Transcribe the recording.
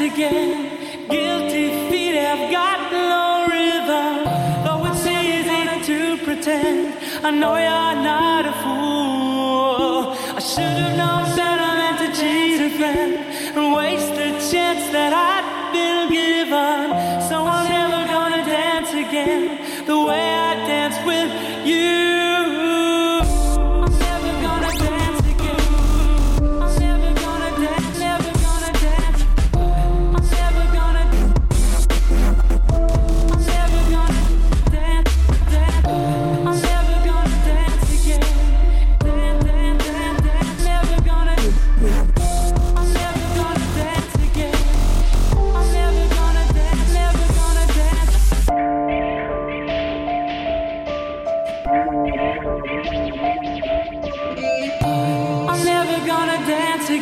again. Guilty feet have got no rhythm. Though it's easy to pretend, I know you're not a fool. I should have known sentiment to cheat a friend and waste the chance that I'd been given. So I'm never gonna dance again the way I danced with you.